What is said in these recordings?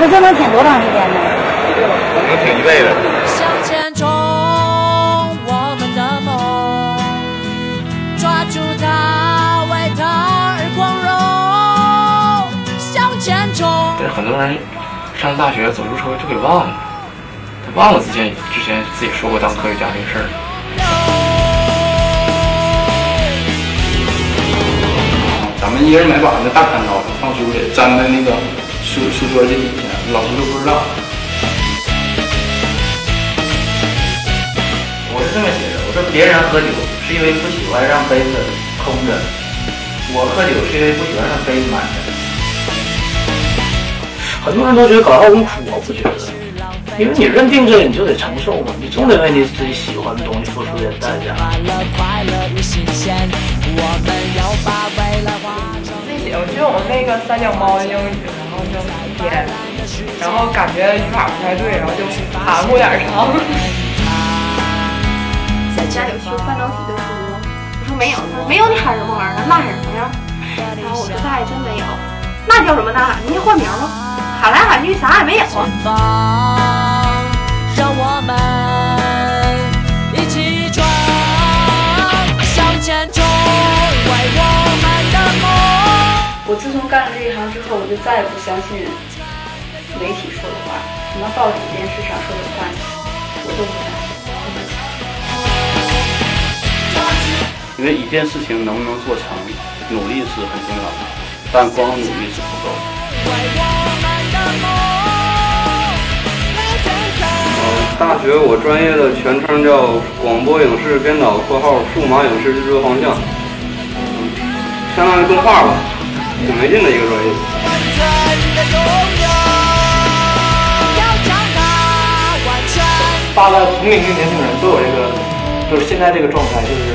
那这能挺多长时间呢？能挺一辈子。向前冲，我们的梦，抓住它，为它而光荣。向前冲。但是很多人上了大学走入社会就给忘了，他忘了之前之前自己说过当科学家这个事儿。咱们一人买把那大砍刀放书里，粘在那个书书桌这底下，老师都不知道。我是这么写的，我说别人喝酒是因为不喜欢让杯子空着，我喝酒是因为不喜欢让杯子满着。很多人都觉得搞笑很苦，我不觉得，因为你认定这个你就得承受嘛，你总得为你自己喜欢的东西付出点代价。快乐快乐与新鲜，我们要把未来。自己写，我记得我那个三脚猫的英语，然后就编，然后感觉语法不太对，然后就含糊点长。在家有修半导体的书吗？我说没有，他说没有你喊什么玩意儿？那喊什么呀？然后我说那还真没有，那叫什么呐？人家换名了，喊来喊去啥也没有啊。让我们一起闯，向前冲，为我们的梦。我自从就再也不相信媒体说的话，什么报纸、电视上说的话，我都不相信。因为一件事情能不能做成，努力是很重要的，但光努力是不够的。大学我专业的全称叫广播影视编导（括号数码影视制作方向），相当于动画吧，挺没劲的一个专业。大概同龄的年轻人都有这个，就是现在这个状态，就是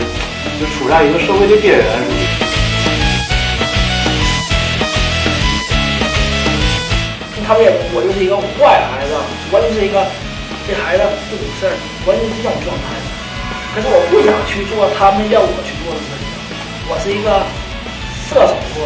就处在一个社会的边缘。他们也，我就是一个坏孩子，我就是一个这孩子不懂事儿，我就是这种状态。可是我不想去做他们要我去做的事情，我是一个射手座。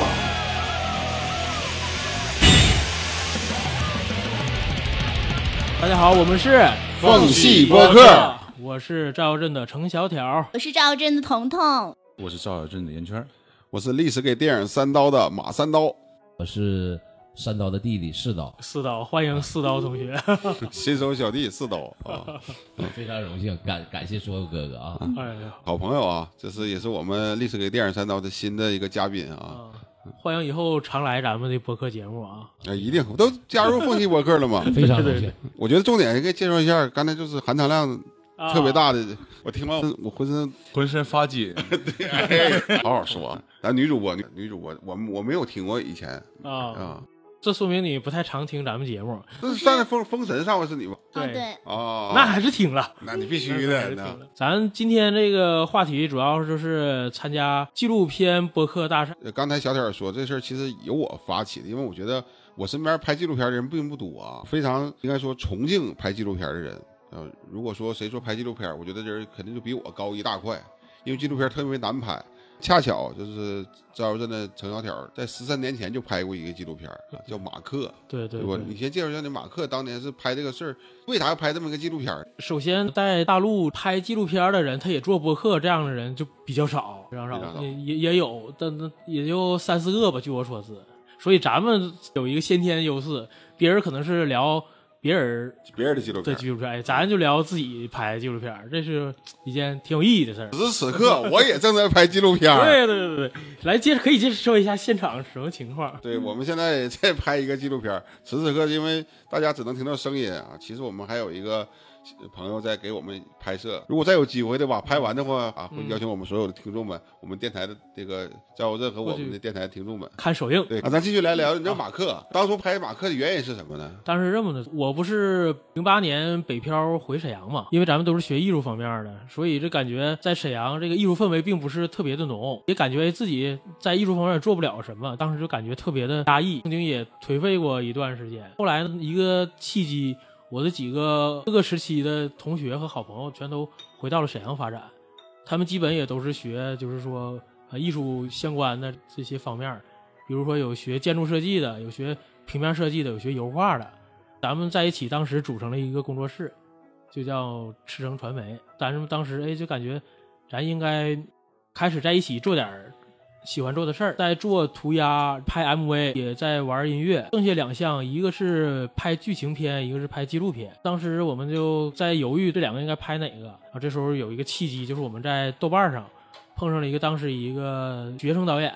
大家好，我们是缝隙播客，我是赵镇的程小条，我是赵镇的彤彤，我是赵小镇的圆圈，我是历史给电影三刀的马三刀，我是三刀的弟弟四刀，四刀欢迎四刀同学，新手小弟四刀。啊，非常荣幸，感感谢所有哥哥啊，哎呀，好朋友啊，这是也是我们历史给电影三刀的新的一个嘉宾啊。欢迎以后常来咱们的播客节目啊！啊，一定都加入缝隙播客了嘛？非常 感谢。我觉得重点应该介绍一下，刚才就是含糖量特别大的，我听完我浑身浑身发紧。对，好好说。咱女主播，女主播，我我没有听过以前啊啊，这说明你不太常听咱们节目。那上次封封神上回是你吧？对对。哦，那还是听了，那你必须的。咱今天这个话题主要就是参加纪录片播客大赛。刚才小铁说这事儿其实由我发起的，因为我觉得我身边拍纪录片的人并不多啊，非常应该说崇敬拍纪录片的人。呃，如果说谁说拍纪录片，我觉得这人肯定就比我高一大块，因为纪录片特别难拍。恰巧就是赵镇的程小条在十三年前就拍过一个纪录片，叫《马克》。对对对，你先介绍一下那马克当年是拍这个事儿，为啥要拍这么一个纪录片？首先，在大陆拍纪录片的人，他也做播客，这样的人就比较少，非常少，也也也有，但那也就三四个吧，据我所知。所以咱们有一个先天优势，别人可能是聊。别人别人的纪录片，对纪录片，咱就聊自己拍纪录片，这是一件挺有意义的事儿。此时此刻，我也正在拍纪录片。对对对对，来介可以介绍一下现场什么情况？对我们现在也在拍一个纪录片，此时此刻，因为大家只能听到声音啊，其实我们还有一个朋友在给我们拍摄。如果再有机会的话，拍完的话啊，会邀请我们所有的听众们，我们电台的这个赵任和我们的电台的听众们看首映。对啊，咱继续来聊，你知道马克当初拍马克的原因是什么呢？当时这么的，我不是零八年北漂回沈阳嘛，因为咱们都是学艺术方面的，所以这感觉在沈阳这个艺术氛围并不是特别的浓，也感觉自己在艺术方面做不了什么，当时就感觉特别的压抑，曾经也颓废过一段时间。后来一个契机。我的几个各个时期的同学和好朋友全都回到了沈阳发展，他们基本也都是学，就是说呃艺术相关的这些方面，比如说有学建筑设计的，有学平面设计的，有学油画的，咱们在一起当时组成了一个工作室，就叫赤诚传媒。咱们当时哎就感觉，咱应该开始在一起做点喜欢做的事儿，在做涂鸦、拍 MV，也在玩音乐。剩下两项，一个是拍剧情片，一个是拍纪录片。当时我们就在犹豫这两个应该拍哪个。啊，这时候有一个契机，就是我们在豆瓣上碰上了一个当时一个学生导演，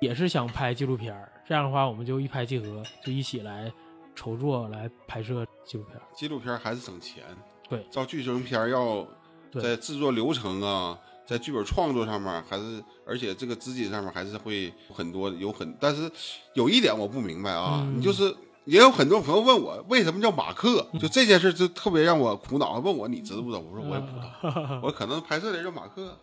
也是想拍纪录片儿。这样的话，我们就一拍即合，就一起来筹作来拍摄纪录片。纪录片还是省钱，对，照剧情片要对在制作流程啊，在剧本创作上面，还是而且这个资金上面还是会很多有很，但是有一点我不明白啊，嗯你就是。也有很多朋友问我为什么叫马克，就这件事就特别让我苦恼。问我你知不知道？我说我也不知道，我可能拍摄的人叫马克，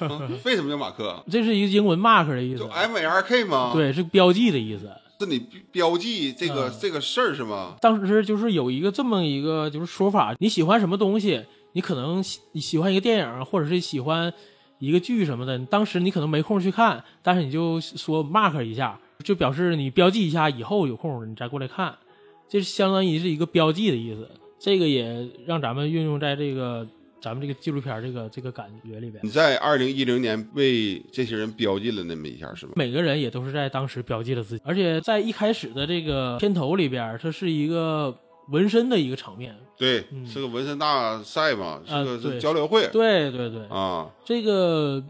嗯为什么叫马克？这是一个英文 mark 的意思就 M A R K 吗？，对，是标记的意思。是你标记这个嗯这个事儿是吗？当时就是有一个这么一个就是说法，你喜欢什么东西，你可能喜你喜欢一个电影，或者是喜欢一个剧什么的，当时你可能没空去看，但是你就说 mark 一下，就表示你标记一下，以后有空你再过来看，这相当于是一个标记的意思。这个也让咱们运用在这个咱们这个纪录片这个这个感觉里边。你在二零一零年为这些人标记了那么一下是吧？每个人也都是在当时标记了自己，而且在一开始的这个片头里边，它是一个纹身的一个场面，对，是个纹身大赛嘛，是个交流会。对对对，啊，这个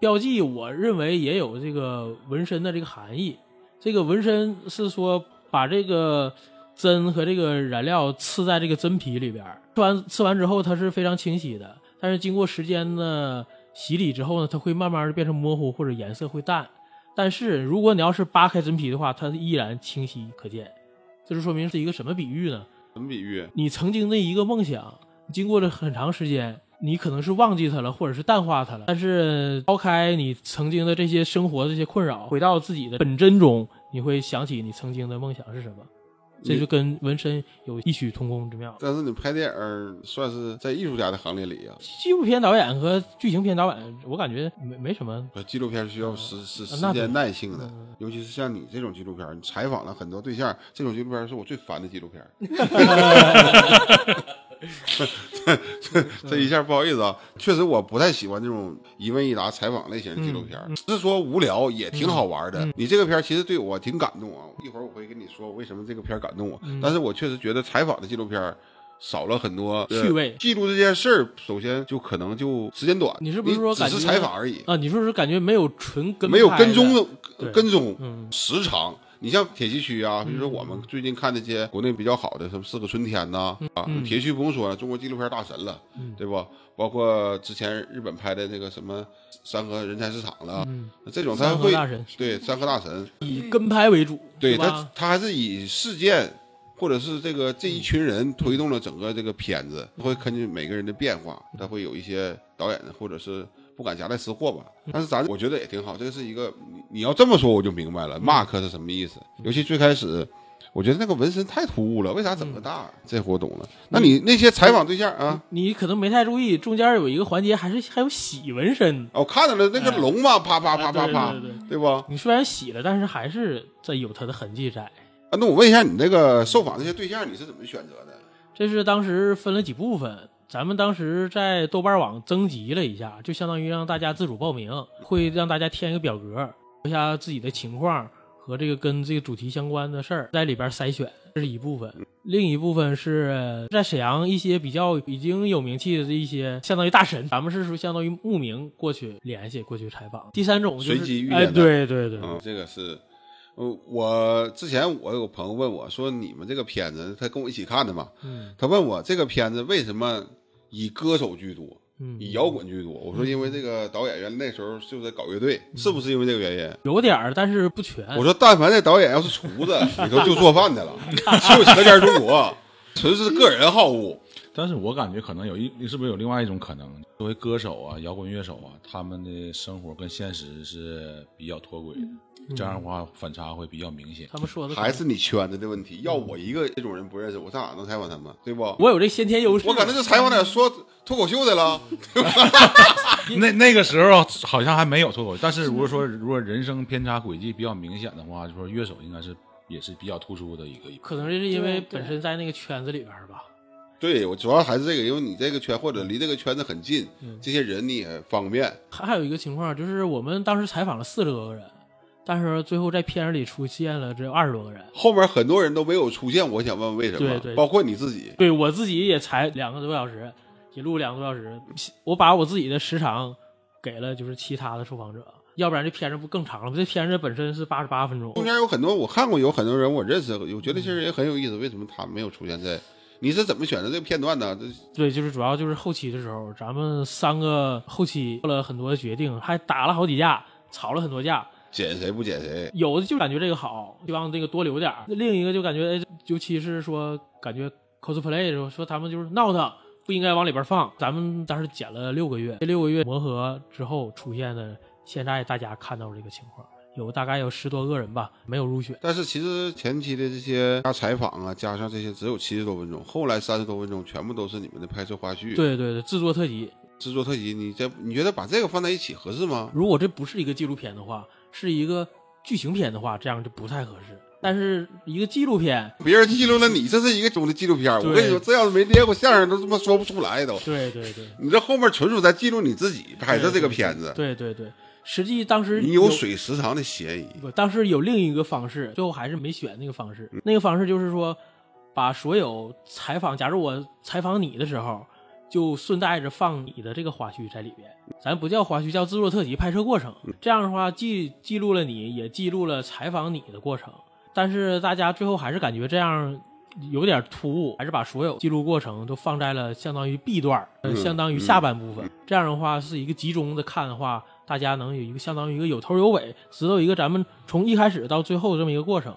标记我认为也有这个纹身的这个含义。这个纹身是说把这个针和这个染料刺在这个真皮里边儿，吃完刺完之后它是非常清晰的，但是经过时间的洗礼之后呢，它会慢慢的变成模糊或者颜色会淡。但是如果你要是扒开真皮的话，它依然清晰可见。这就说明是一个什么比喻呢？么比喻？你曾经的一个梦想，经过了很长时间，你可能是忘记它了，或者是淡化它了。但是抛开你曾经的这些生活的这些困扰，回到自己的本真中，你会想起你曾经的梦想是什么。这就跟纹身有异曲同工之妙。但是你拍电影算是在艺术家的行列里啊。纪录片导演和剧情片导演，我感觉没没什么。纪录片需要时时时间耐性的，尤其是像你这种纪录片，你采访了很多对象，这种纪录片是我最烦的纪录片。这 这一下不好意思啊，确实我不太喜欢这种一问一答采访类型的纪录片，不是说无聊，也挺好玩的。你这个片儿其实对我挺感动啊，一会儿我会跟你说为什么这个片儿感动我。但是我确实觉得采访的纪录片儿少了很多呃趣味记录这件事儿，首先就可能就时间短，你是不是说只是采访而已？啊？你是不是感觉没有纯跟没有跟踪跟踪嗯时长。你像铁西区啊，比如说我们最近看那些国内比较好的，什么《四个春天》呐，啊，嗯。铁西区不用说了，中国纪录片大神了，嗯。对不？包括之前日本拍的那个什么山河人才市场了，嗯。这种他会山大神对山河大神以跟拍为主，对他，他还是以事件或者是这个这一群人推动了整个这个片子，会根据每个人的变化，他会有一些导演或者是不敢夹带私货吧。但是咱我觉得也挺好，这是一个你你要这么说我就明白了，mark 是什么意思。尤其最开始，我觉得那个纹身太突兀了，为啥这么大？这回我懂了。那你那些采访对象啊？你可能没太注意，中间有一个环节还是还有洗纹身。我看到了那个龙嘛，啪啪啪啪啪哎对不对，对吧？你虽然洗了，但是还是这有它的痕迹在。啊，那我问一下，你那个受访这些对象你是怎么选择的？这是当时分了几部分，咱们当时在豆瓣网征集了一下，就相当于让大家自主报名，会让大家填一个表格，说一下自己的情况和这个跟这个主题相关的事儿，在里边筛选，这是一部分。另一部分是在沈阳一些比较已经有名气的这一些，相当于大神，咱们是说相当于慕名过去联系过去采访。第三种就是随机遇哎，见对对对，嗯，这个是，呃，我之前我有朋友问我说，你们这个片子，他跟我一起看的嘛，嗯他问我这个片子为什么以歌手居多，嗯以摇滚居多？我说因为这个导演原来那时候就在搞乐队，是不是因为这个原因？有点儿，但是不全。我说，但凡这导演要是厨子，里头就做饭的了，就舌尖中国，纯是个人好恶。但是我感觉可能有一，是不是有另外一种可能？作为歌手啊、摇滚乐手啊，他们的生活跟现实是比较脱轨的，这样的话反差会比较明显。他们说的还是你圈子的问题。要我一个这种人不认识，我上哪能采访他们？对不？我有这先天优势，我可能就采访点说脱口秀的了。对那那个时候好像还没有脱口秀，但是如果说如果人生偏差轨迹比较明显的话，就说乐手应该是也是比较突出的一个。可能这是因为本身在那个圈子里边吧。对我主要还是这个，因为你这个圈或者离这个圈子很近，这些人你也方便。还还有一个情况就是，我们当时采访了四十多个人，但是最后在片子里出现了只有二十多个人。后面很多人都没有出现，我想问为什么？对对，包括你自己。对我自己也才两个多小时，也录两个多小时，我把我自己的时长给了就是其他的受访者，要不然这片子不更长了吗？这片子本身是八十八分钟，中间有很多我看过，有很多人我认识，我觉得其实也很有意思。为什么他没有出现在？你是怎么选择这个片段的？这对，就是主要就是后期的时候，咱们三个后期做了很多决定，还打了好几架，吵了很多架。剪谁不剪谁？有的就感觉这个好，希望这个多留点儿；另一个就感觉，哎，尤其是说感觉 cosplay 的时候，说他们就是闹腾，不应该往里边放。咱们当时剪了六个月，这六个月磨合之后出现的，现在大家看到这个情况。有大概有十多个人吧，没有入选。但是其实前期的这些加采访啊，加上这些只有七十多分钟，后来三十多分钟全部都是你们的拍摄花絮。对对对，制作特辑，制作特辑，你这你觉得把这个放在一起合适吗？如果这不是一个纪录片的话，是一个剧情片的话，这样就不太合适。但是一个纪录片，别人记录了你，这是一个中的纪录片。我跟你说，这要是没练过相声，都他妈说不出来都。对对对，你这后面纯属在记录你自己拍的这个片子。对对对。实际当时你有水时长的嫌疑。不，当时有另一个方式，最后还是没选那个方式。那个方式就是说，把所有采访，假如我采访你的时候，就顺带着放你的这个花絮在里边。咱不叫花絮，叫制作特辑拍摄过程。这样的话，既记录了你，也记录了采访你的过程。但是大家最后还是感觉这样有点突兀，还是把所有记录过程都放在了相当于 B 段，相当于下半部分。这样的话是一个集中的看的话。大家能有一个相当于一个有头有尾，知道一个咱们从一开始到最后这么一个过程。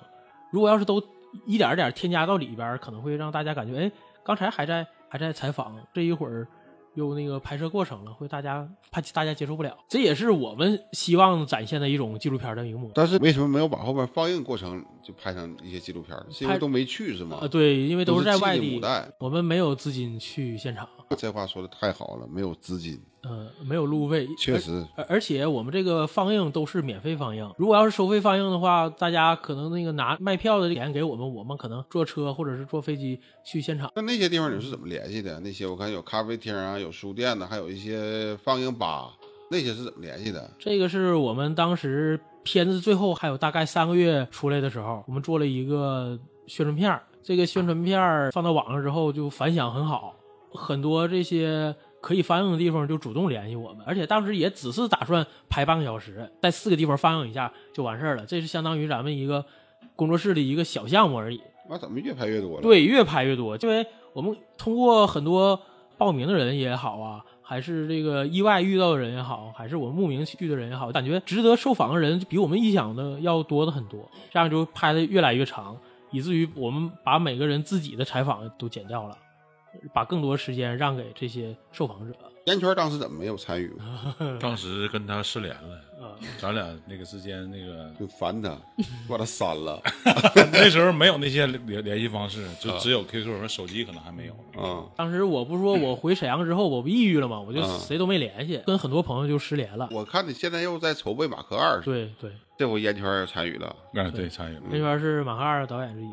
如果要是都一点点添加到里边，可能会让大家感觉，哎，刚才还在还在采访，这一会儿又那个拍摄过程了，会大家怕大家接受不了。这也是我们希望展现的一种纪录片的名目。但是为什么没有把后边放映过程就拍成一些纪录片？是因为都没去是吗？啊，对，因为都是在外地，带我们没有资金去现场。这话说的太好了，没有资金。呃，没有路费，确实，而而且我们这个放映都是免费放映。如果要是收费放映的话，大家可能那个拿卖票的钱给我们，我们可能坐车或者是坐飞机去现场。那那些地方你是怎么联系的？那些我看有咖啡厅啊，有书店呢，还有一些放映吧，那些是怎么联系的？这个是我们当时片子最后还有大概三个月出来的时候，我们做了一个宣传片这个宣传片放到网上之后就反响很好，很多这些。可以放映的地方就主动联系我们，而且当时也只是打算拍半个小时，在四个地方放映一下就完事儿了。这是相当于咱们一个工作室的一个小项目而已。那怎么越拍越多了？对，越拍越多，因为我们通过很多报名的人也好啊，还是这个意外遇到的人也好，还是我们慕名去的人也好，感觉值得受访的人比我们意想的要多的很多。这样就拍的越来越长，以至于我们把每个人自己的采访都剪掉了。把更多时间让给这些受访者。烟圈当时怎么没有参与？当时跟他失联了，咱俩那个之间那个 就烦他，把他删了。那时候没有那些联联系方式，就只有 QQ 和手机可能还没有。嗯，当时我不是说我回沈阳之后我不抑郁了吗？我就谁都没联系，跟很多朋友就失联了。我看你现在又在筹备马克二，对对，这回烟圈也参与了。啊，对，参与了。那边是马克二导演之一。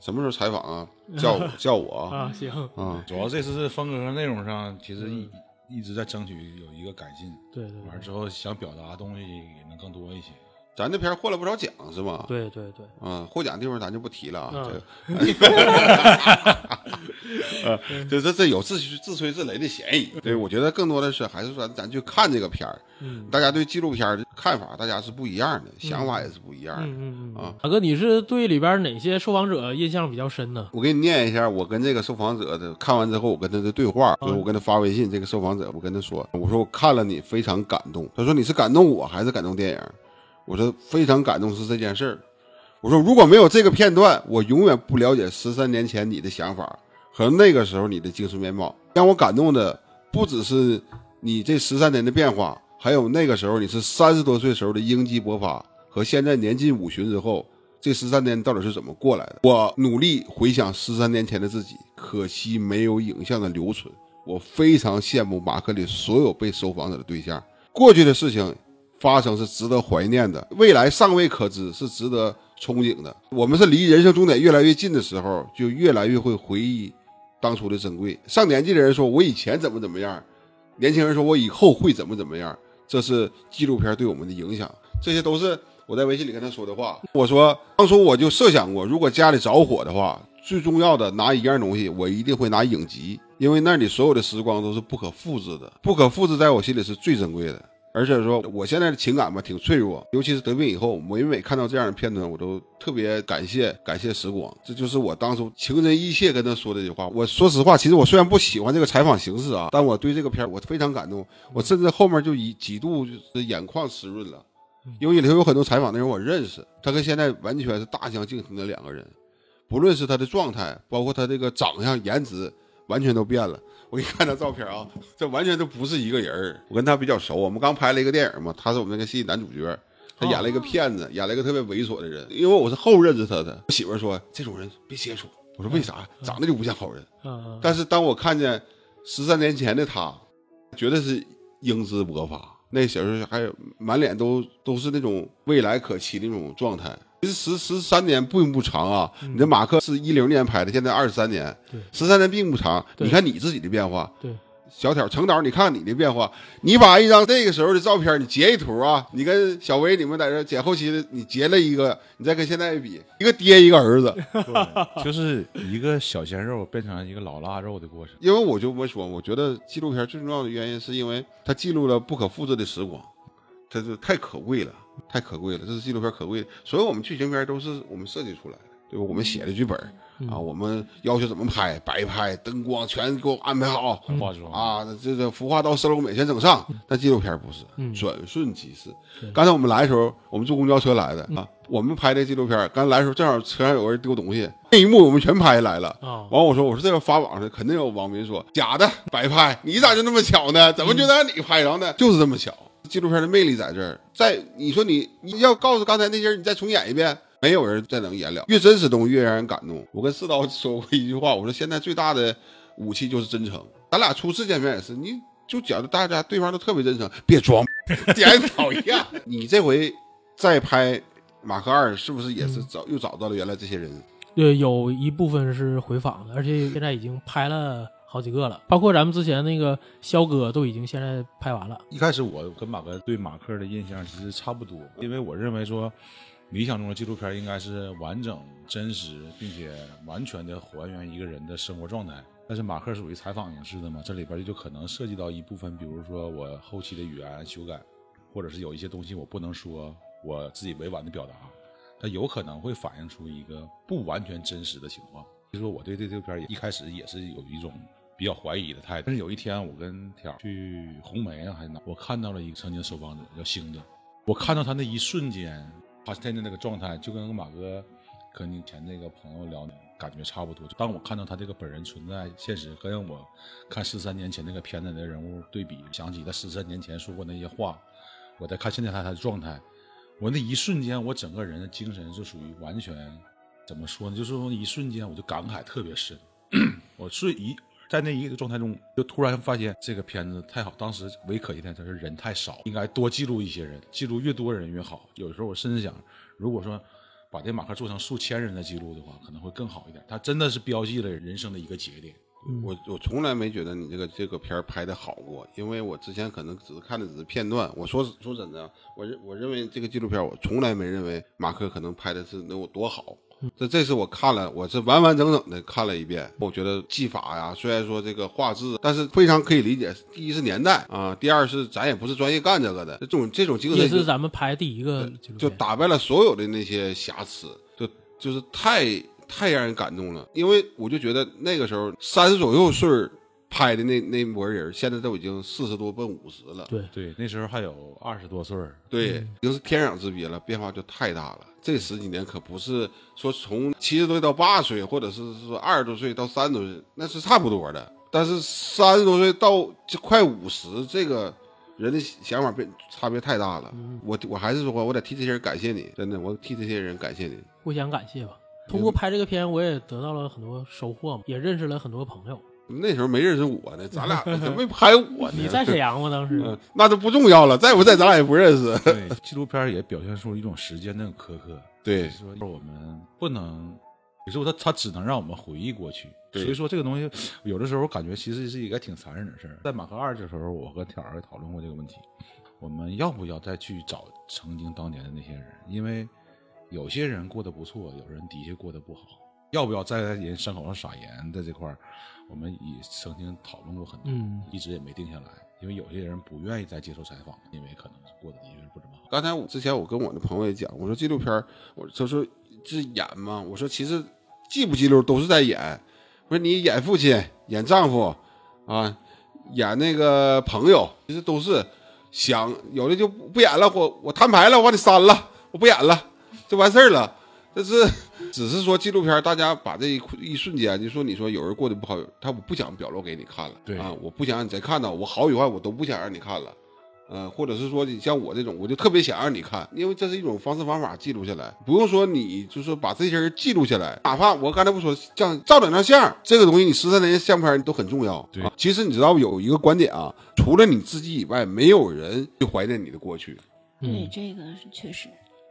什么时候采访啊？叫我叫我啊！行啊，主要这次是风格和内容上，其实一一直在争取有一个改进。对对，完了之后想表达的东西也能更多一些。咱这片获了不少奖是吗？对对对，嗯，获奖地方咱就不提了啊。呃，这这这有自自吹自擂的嫌疑。对，我觉得更多的是还是说咱去看这个片儿，大家对纪录片的看法，大家是不一样的，想法也是不一样的。嗯嗯啊，大哥，你是对里边哪些受访者印象比较深呢？我给你念一下，我跟这个受访者的看完之后，我跟他的对话，就是我跟他发微信，这个受访者，我跟他说，我说我看了你非常感动。他说你是感动我还是感动电影？我说非常感动是这件事儿。我说如果没有这个片段，我永远不了解十三年前你的想法和那个时候你的精神面貌。让我感动的不只是你这十三年的变化，还有那个时候你是三十多岁时候的英姿勃发，和现在年近五旬之后这十三年到底是怎么过来的。我努力回想十三年前的自己，可惜没有影像的留存。我非常羡慕马克里所有被受访者的对象，过去的事情。发生是值得怀念的，未来尚未可知，是值得憧憬的。我们是离人生终点越来越近的时候，就越来越会回忆当初的珍贵。上年纪的人说我以前怎么怎么样，年轻人说我以后会怎么怎么样，这是纪录片对我们的影响。这些都是我在微信里跟他说的话。我说当初我就设想过，如果家里着火的话，最重要的拿一样东西，我一定会拿影集，因为那里所有的时光都是不可复制的，不可复制在我心里是最珍贵的。而且说我现在的情感吧挺脆弱，尤其是得病以后，每每看到这样的片段，我都特别感谢感谢时光。这就是我当初情真意切跟他说的这句话。我说实话，其实我虽然不喜欢这个采访形式啊，但我对这个片儿我非常感动，我甚至后面就一几度就是眼眶湿润了，因为里头有很多采访的人我认识，他跟现在完全是大相径庭的两个人，不论是他的状态，包括他这个长相、颜值，完全都变了。我给你看他照片啊，这完全都不是一个人儿。我跟他比较熟，我们刚拍了一个电影嘛，他是我们那个戏男主角，他演了一个骗子，演了一个特别猥琐的人。因为我是后认识他的，我媳妇儿说这种人别接触。我说为啥？长得就不像好人。嗯但是当我看见十三年前的他，绝对是英姿勃发，那小时候还有满脸都都是那种未来可期的那种状态。其实十十三年并不长啊，你的马克是一零年拍的，现在二十三年，对，十三年并不长。你看你自己的变化，对，小挑程导，你看看你的变化，你把一张那个时候的照片，你截一图啊，你跟小薇你们在这剪后期的，你截了一个，你再跟现在比，一个爹一个儿子，对就是一个小鲜肉变成一个老腊肉的过程。因为我就我说，我觉得纪录片最重要的原因是因为它记录了不可复制的时光，它是太可贵了，太可贵了，这是纪录片可贵的。所有我们剧情片都是我们设计出来的，对吧？我们写的剧本啊，我们要求怎么拍，白拍、灯光全给我安排好，化妆啊，那这个服化道、色路美全整上。但纪录片不是，嗯转瞬即逝。刚才我们来的时候，我们坐公交车来的啊，我们拍这纪录片，刚才来的时候正好车上有个人丢东西，那一幕我们全拍下来了。啊完，我说我说这个发网上肯定有网民说假的白拍，你咋就那么巧呢？怎么就让你拍着呢？就是这么巧。纪录片的魅力在这儿，在你说你你要告诉刚才那些人，你再重演一遍，没有人再能演了。越真实的东西越让人感动。我跟四刀说过一句话，我说现在最大的武器就是真诚。咱俩初次见面也是，你就觉得大家对方都特别真诚，别装，点讨厌。你这回再拍马克二，是不是也是找又找到了原来这些人？对，有一部分是回访的，而且现在已经拍了好几个了，包括咱们之前那个肖哥都已经现在拍完了。一开始我跟马哥对马克的印象其实差不多，因为我认为说，理想中的纪录片应该是完整、真实，并且完全的还原一个人的生活状态。但是马克属于采访形式的嘛，这里边就可能涉及到一部分，比如说我后期的语言修改，或者是有一些东西我不能说，我自己委婉的表达，它有可能会反映出一个不完全真实的情况。所以说我对这这片一开始也是有一种比较怀疑的态度。但是有一天我跟条去红梅啊还是哪，我看到了一个曾经受访者叫星子，我看到他那一瞬间，他现在那个状态就跟马哥跟你以前那个朋友聊感觉差不多。当我看到他这个本人存在现实，跟我看十三年前那个片子的人物对比，想起他十三年前说过那些话，我再看现在他他的状态，我那一瞬间，我整个人的精神是属于完全怎么说呢？就是说一瞬间我就感慨特别深，我是一在那一个状态中，就突然发现这个片子太好。当时唯可惜的就是人太少，应该多记录一些人，记录越多人越好。有时候我甚至想，如果说把这马克做成数千人的记录的话，可能会更好一点。他真的是标记了人生的一个节点。我我从来没觉得你这个这个片儿拍的好过，因为我之前可能只是看的只是片段。我说说真的啊，我认我认为这个纪录片，我从来没认为马克可能拍的是能有多好。这这次我看了，我是完完整整的看了一遍。我觉得技法呀，虽然说这个画质，但是非常可以理解。第一是年代啊，第二是咱也不是专业干这个的，这种这种精神也是咱们拍第一个就，打败了所有的那些瑕疵，就就是太太让人感动了。因为我就觉得那个时候三十左右岁儿拍的那那波人，现在都已经四十多奔五十了。对对，那时候还有二十多岁儿对，已经是天壤之别了，变化就太大了。这十几年可不是说从七十多岁到八十岁，或者是说二十多岁到三十多岁，那是差不多的。但是三十多岁到就快五十，这个人的想法变差别太大了。我我还是说，我得替这些人感谢你，真的，我替这些人感谢你。互相感谢吧。通过拍这个片，我也得到了很多收获嘛，也认识了很多朋友。那时候没认识我呢，咱俩 怎么没拍我呢？你在沈阳吗？当时嗯，那就不重要了，在不在咱俩也不认识。对，纪录片也表现出一种时间的苛刻。对，说我们不能，有时候它它只能让我们回忆过去。所以说这个东西，有的时候感觉其实是一个挺残忍的事儿。在马克二这时候，我和天儿也讨论过这个问题，我们要不要再去找曾经当年的那些人？因为有些人过得不错，有人的确过得不好。要不要再在人伤口上撒盐？在这块儿，我们也曾经讨论过很多，嗯一直也没定下来。因为有些人不愿意再接受采访，因为可能是过得的确是不怎么好。刚才我之前我跟我的朋友也讲，我说纪录片儿，我他说这是演嘛，我说其实记不记录都是在演。我说你演父亲、演丈夫啊，演那个朋友，其实都是想有的就不演了，我我摊牌了，我把你删了，我不演了，就完事儿了。这是只是说纪录片，大家把这一一瞬间，就说你说有人过得不好，他我不想表露给你看了，对啊，我不想让你再看到我好与坏，我都不想让你看了。呃，或者是说你像我这种，我就特别想让你看，因为这是一种方式方法记录下来，不用说你就说把这些人记录下来，哪怕我刚才不说像照两张相，这个东西你十三年相片都很重要。对啊，其实你知道有一个观点啊，除了你自己以外，没有人会怀念你的过去。对，这个是确实。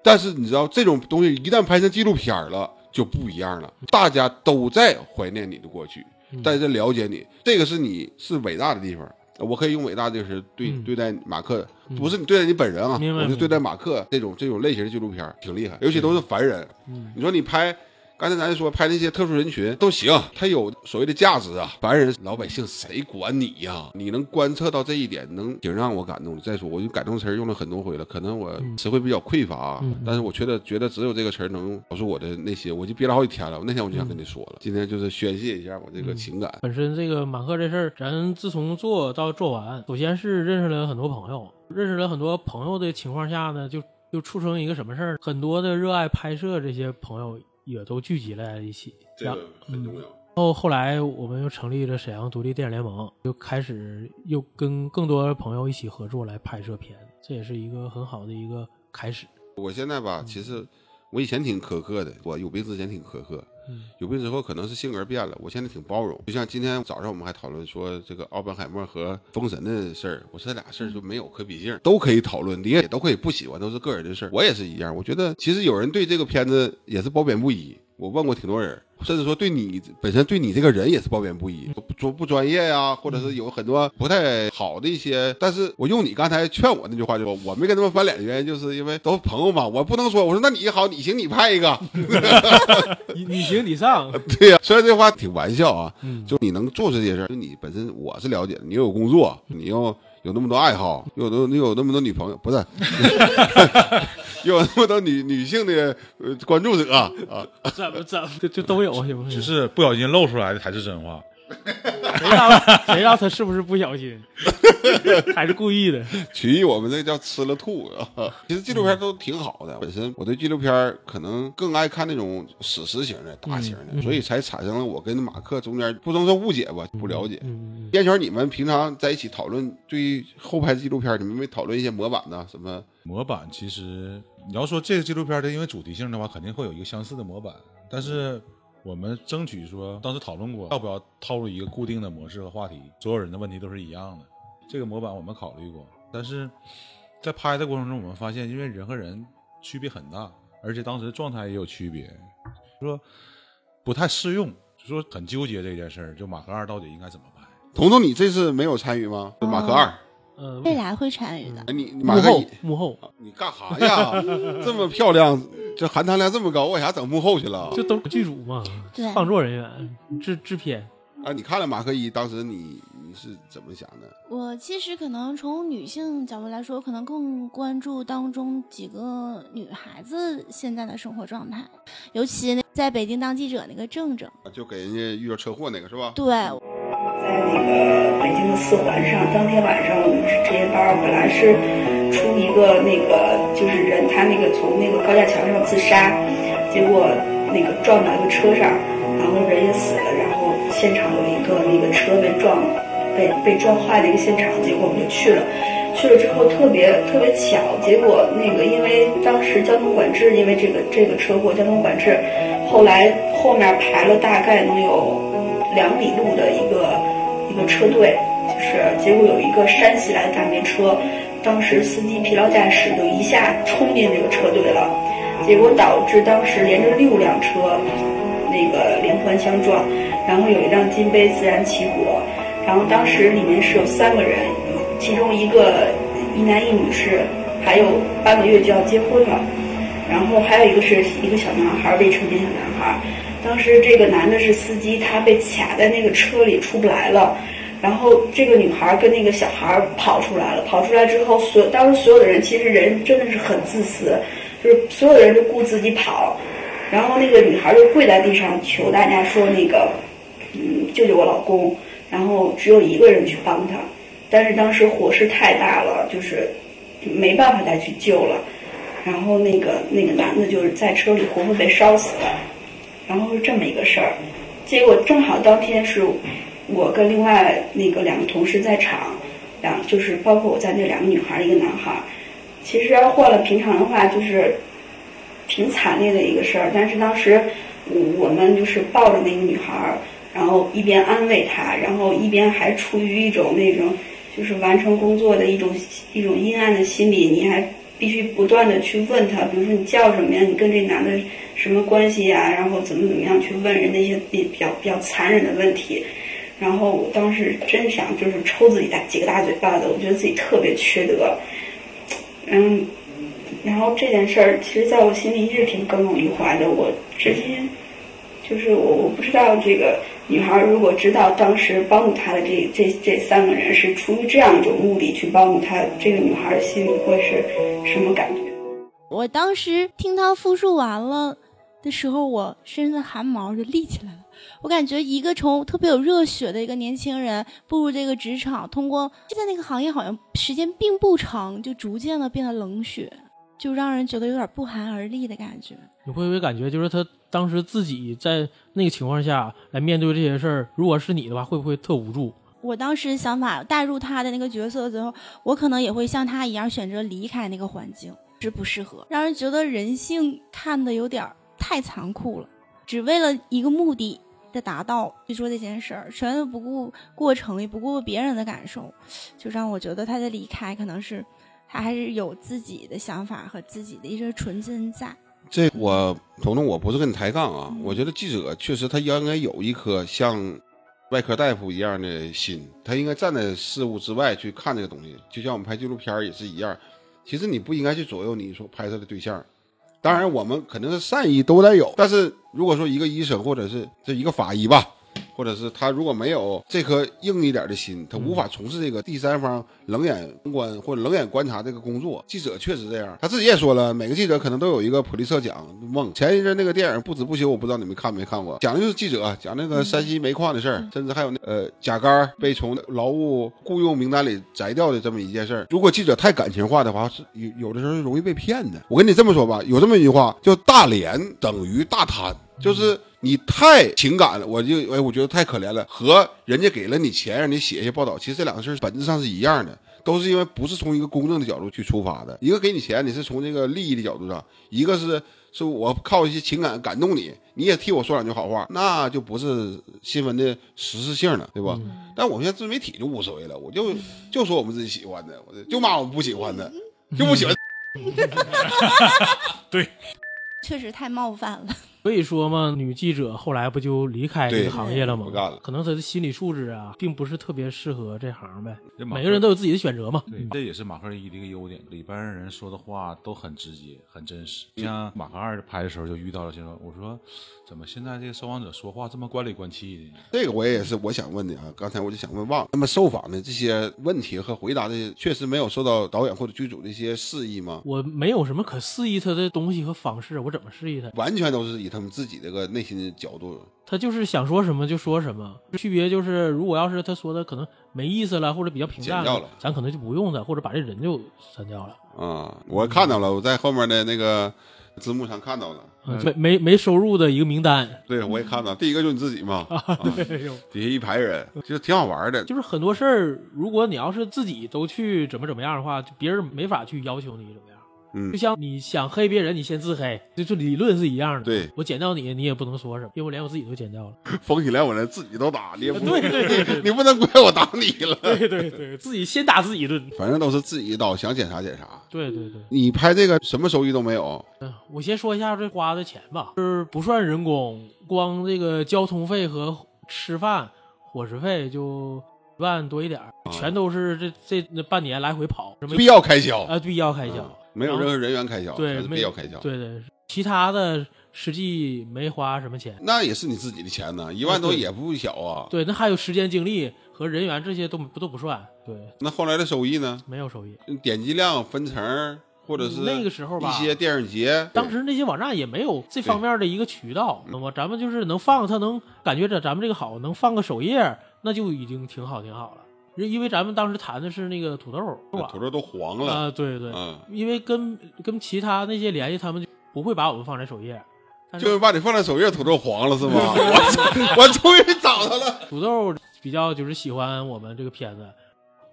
但是你知道这种东西一旦拍成纪录片了，就不一样了，大家都在怀念你的过去，大家在了解你，这个是你是伟大的地方。我可以用伟大这个词对、嗯。对待马克，不是你对待你本人啊，我是对待马克这种这种类型的纪录片挺厉害，尤其都是凡人。嗯。你说你拍，刚才咱说拍那些特殊人群都行，他有所谓的价值啊。凡人老百姓谁管你呀？你能观测到这一点，能挺让我感动的。再说，我就感动词儿用了很多回了，可能我词汇比较匮乏但是我觉得觉得只有这个词儿能表述我的内心，我就憋了好几天了。那天我就想跟你说了，今天就是宣泄一下我这个情感。本身这个马克这事儿，咱自从做到做完，首先是认识了很多朋友，认识了很多朋友的情况下呢，就就促成一个什么事儿？很多的热爱拍摄这些朋友也都聚集在一起。然这个很重要。然后后来我们又成立了沈阳独立电影联盟，就开始又跟更多朋友一起合作来拍摄片，这也是一个很好的一个开始。我现在吧，其实我以前挺苛刻的，我有病之前挺苛刻，嗯有病之后可能是性格变了，我现在挺包容。就像今天早上我们还讨论说这个奥本海默和封神的事儿，我说这俩事儿就没有可比性，都可以讨论，你也都可以不喜欢，都是个人的事儿。我也是一样，我觉得其实有人对这个片子也是褒贬不一。我问过挺多人，甚至说对你本身对你这个人也是褒贬不一，说不专业呀，或者是有很多不太好的一些。但是我用你刚才劝我那句话，就说我没跟他们翻脸的原因，就是因为都是朋友嘛，我不能说我说那你好，你行，你拍一个。你你行你上，对呀、虽然这话挺玩笑啊，嗯就你能做出这些事儿，就你本身我是了解的，你又有工作，你又有那么多爱好，又有那你有那么多女朋友，不是，又有那么多女女性的呃关注者啊，怎么怎么就就都有行不是？只是不小心露出来的才是真话。谁知道谁知道他是不是不小心，还是故意的？曲艺我们这叫吃了吐啊。其实纪录片都挺好的，本身我对纪录片可能更爱看那种史实型的、大型的，嗯所以才产生了我跟马克中间不能说误解吧，不了解。嗯，烟圈，你们平常在一起讨论对于后拍纪录片，你们没讨论一些模板呢？什么？模板其实你要说这个纪录片的，因为主题性的话，肯定会有一个相似的模板，但是我们争取说，当时讨论过要不要套入一个固定的模式和话题，所有人的问题都是一样的。这个模板我们考虑过，但是在拍的过程中，我们发现，因为人和人区别很大，而且当时状态也有区别，说不太适用，就说很纠结这件事儿，就马克二到底应该怎么拍？彤彤，你这次没有参与吗？马克二，呃，未来会参与的。哎，你马克一，幕后你干啥呀？这么漂亮，这含糖量这么高，为啥整幕后去了？这都是剧组嘛，对创作人员、制制片。啊，你看了马克一，当时你你是怎么想的？我其实可能从女性角度来说，可能更关注当中几个女孩子现在的生活状态，尤其那在北京当记者那个郑郑，就给人家遇到车祸那个是吧？对，在那个北京的四环上，当天晚上我们是值夜班，本来是出一个那个就是人他那个从那个高架桥上自杀，结果那个撞到一个车上，然后人也死了，然后现场有一个那个车被撞被被撞坏的一个现场，结果我们就去了。去了之后特别特别巧，结果那个因为当时交通管制，因为这个这个车祸交通管制，后来后面排了大概能有两里路的一个个车队，就是结果有一个山西来的大面车，当时司机疲劳驾驶，就一下冲进这个车队了，结果导致当时连着六辆车那个连环相撞，然后有一辆金杯自燃起火，然后当时里面是有三个人，其中一个一男一女是还有半个月就要结婚了。然后还有一个是一个小男孩，未成年小男孩。当时这个男的是司机，他被卡在那个车里出不来了。然后这个女孩跟那个小孩跑出来了，跑出来之后，所当时所有的人其实人真的是很自私，就是所有人都顾自己跑。然后那个女孩就跪在地上求大家说那个，嗯，救救我老公。然后只有一个人去帮他，但是当时火势太大了，就是没办法再去救了。然后那个那个男的就是在车里活活被烧死了，然后是这么一个事儿，结果正好当天是我跟另外那个两个同事在场，两就是包括我在那两个女孩一个男孩，其实要换了平常的话就是挺惨烈的一个事儿，但是当时我们就是抱着那个女孩，然后一边安慰她，然后一边还处于一种那种就是完成工作的一种一种阴暗的心理，你还。必须不断的去问她，比如说你叫什么呀？你跟这男的什么关系呀？然后怎么怎么样去问人那些比比较比较残忍的问题。然后我当时真想就是抽自己大几个大嘴巴子，我觉得自己特别缺德。嗯，然后这件事儿其实在我心里一直挺耿耿于怀的。我至今就是我我不知道这个女孩如果知道当时帮助她的这这这三个人是出于这样一种目的去帮助她，这个女孩心里会是什么感觉？我当时听他复述完了的时候，我身上的汗毛就立起来了。我感觉一个从特别有热血的一个年轻人步入这个职场，通过在那个行业好像时间并不长，就逐渐的变得冷血，就让人觉得有点不寒而栗的感觉。你会不会感觉就是他当时自己在那个情况下来面对这些事儿，如果是你的话，会不会特无助？我当时想法带入他的那个角色之后，我可能也会像他一样选择离开那个环境，是不适合，让人觉得人性看的有点太残酷了，只为了一个目的的达到去做这件事儿，全都不顾过程，也不顾别人的感受，就让我觉得他的离开可能是他还是有自己的想法和自己的一些纯真在。这我彤彤，我不是跟你抬杠啊，我觉得记者确实他应该有一颗像外科大夫一样的心，他应该站在事物之外去看这个东西，就像我们拍纪录片也是一样。其实你不应该去左右你所拍摄的对象，当然我们肯定是善意都得有，但是如果说一个医生或者是这一个法医吧。或者是他如果没有这颗硬一点的心，他无法从事这个第三方冷眼观或者冷眼观察这个工作。记者确实这样，他自己也说了，每个记者可能都有一个普利策奖梦。前一阵那个电影《不止不休》，我不知道你们看没看过，讲的就是记者讲那个山西煤矿的事儿，甚至还有那呃甲肝被从劳务雇佣名单里摘掉的这么一件事儿。如果记者太感情化的话，是有有的时候容易被骗的。我跟你这么说吧，有这么一句话，叫大连等于大贪，就是。你太情感了，我就哎，我觉得太可怜了。和人家给了你钱让你写一些报道，其实这两个事儿本质上是一样的，都是因为不是从一个公正的角度去出发的。一个给你钱，你是从这个利益的角度上；一个是是我靠一些情感感动你，你也替我说两句好话，那就不是新闻的实质性了，对吧？但我们现在自媒体就无所谓了，我就就说我们自己喜欢的，我就骂我们不喜欢的，就不喜欢。对，确实太冒犯了。所以说嘛，女记者后来不就离开这个行业了吗？不干了。可能她的心理素质啊，并不是特别适合这行呗。每个人都有自己的选择嘛。对，这也是马克一的一个优点。里边人说的话都很直接、很真实。像马克二拍的时候就遇到了就说，我说怎么现在这个受访者说话这么关里关气的？这个我也是我想问的啊。刚才我就想问忘了。那么受访的这些问题和回答的，确实没有受到导演或者剧组的一些示意吗？我没有什么可示意他的东西和方式，我怎么示意他？完全都是以他们自己这个。内心的角度，他就是想说什么就说什么。区别就是，如果要是他说的可能没意思了，或者比较平淡了，咱可能就不用他，或者把这人就删掉了。啊，我看到了，我在后面的那个字幕上看到了，没没没收入的一个名单。对，我也看到，第一个就是你自己嘛，对，底下一排人，其实挺好玩的。就是很多事儿，如果你要是自己都去怎么怎么样的话，别人没法去要求你怎么样。嗯。就像你想黑别人，你先自黑，就就理论是一样的。对。我剪掉你，你也不能说什么，因为我连我自己都剪掉了。疯起来我连自己都打，你也不 对对对对你不能怪我打你了。对对对，自己先打自己一顿。反正都是自己一刀，想剪啥剪啥。对对对，你拍这个什么收益都没有，嗯，我先说一下这花的钱吧，就是不算人工，光这个交通费和吃饭、伙食费就一万多一点儿，全都是这这那半年来回跑，什么必要开销。啊，必要开销，没有任何人员开销，对，没必要开销。对对，其他的实际没花什么钱。那也是你自己的钱呢，一万多也不小啊。对，那还有时间、精力和人员这些都不都不算。对，那后来的收益呢？没有收益，点击量分成，或者是那个时候吧一些电影节，当时那些网站也没有这方面的一个渠道，那么咱们就是能放，他能感觉着咱们这个好，能放个首页，那就已经挺好挺好了。因为咱们当时谈的是那个土豆，是吧？土豆都黄了啊，对对，嗯因为跟跟其他那些联系，他们就不会把我们放在首页，但就是把你放在首页，土豆黄了是吗？我我终于找到了。土豆比较就是喜欢我们这个片子，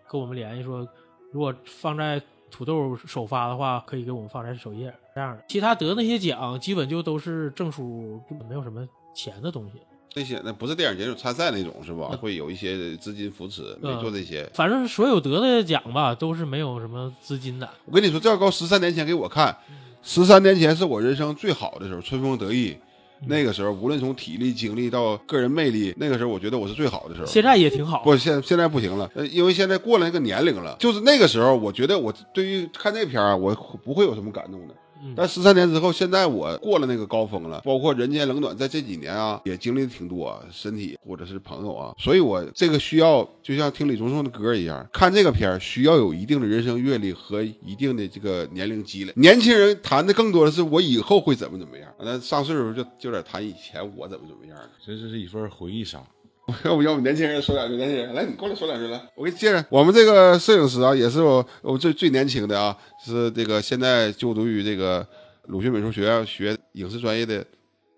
跟我们联系说，如果放在土豆首发的话，可以给我们放在首页这样的。其他得那些奖，基本就都是证书，根本没有什么钱的东西。那些那不是电影节就参赛那种是吧？会有一些资金扶持，没做这些。反正所有得的奖吧，都是没有什么资金的。我跟你说，这要搁十三年前给我看，十三年前是我人生最好的时候，春风得意。那个时候，无论从体力、精力到个人魅力，那个时候我觉得我是最好的时候。现在也挺好。不，现现在不行了，呃，因为现在过了那个年龄了。就是那个时候，我觉得我对于看这片儿，我不会有什么感动的。但十三年之后，现在我过了那个高峰了，包括人间冷暖，在这几年啊，也经历的挺多，身体或者是朋友啊，所以我这个需要，就像听李宗盛的歌一样，看这个片儿需要有一定的人生阅历和一定的这个年龄积累。年轻人谈的更多的是我以后会怎么怎么样，那上岁数就就得谈以前我怎么怎么样。这这是一份回忆杀。要不要不年轻人说两句？年轻人，来，你过来说两句来。我给你接着，我们这个摄影师啊，也是我我最最年轻的啊，是这个现在就读于这个鲁迅美术学院学影视专业的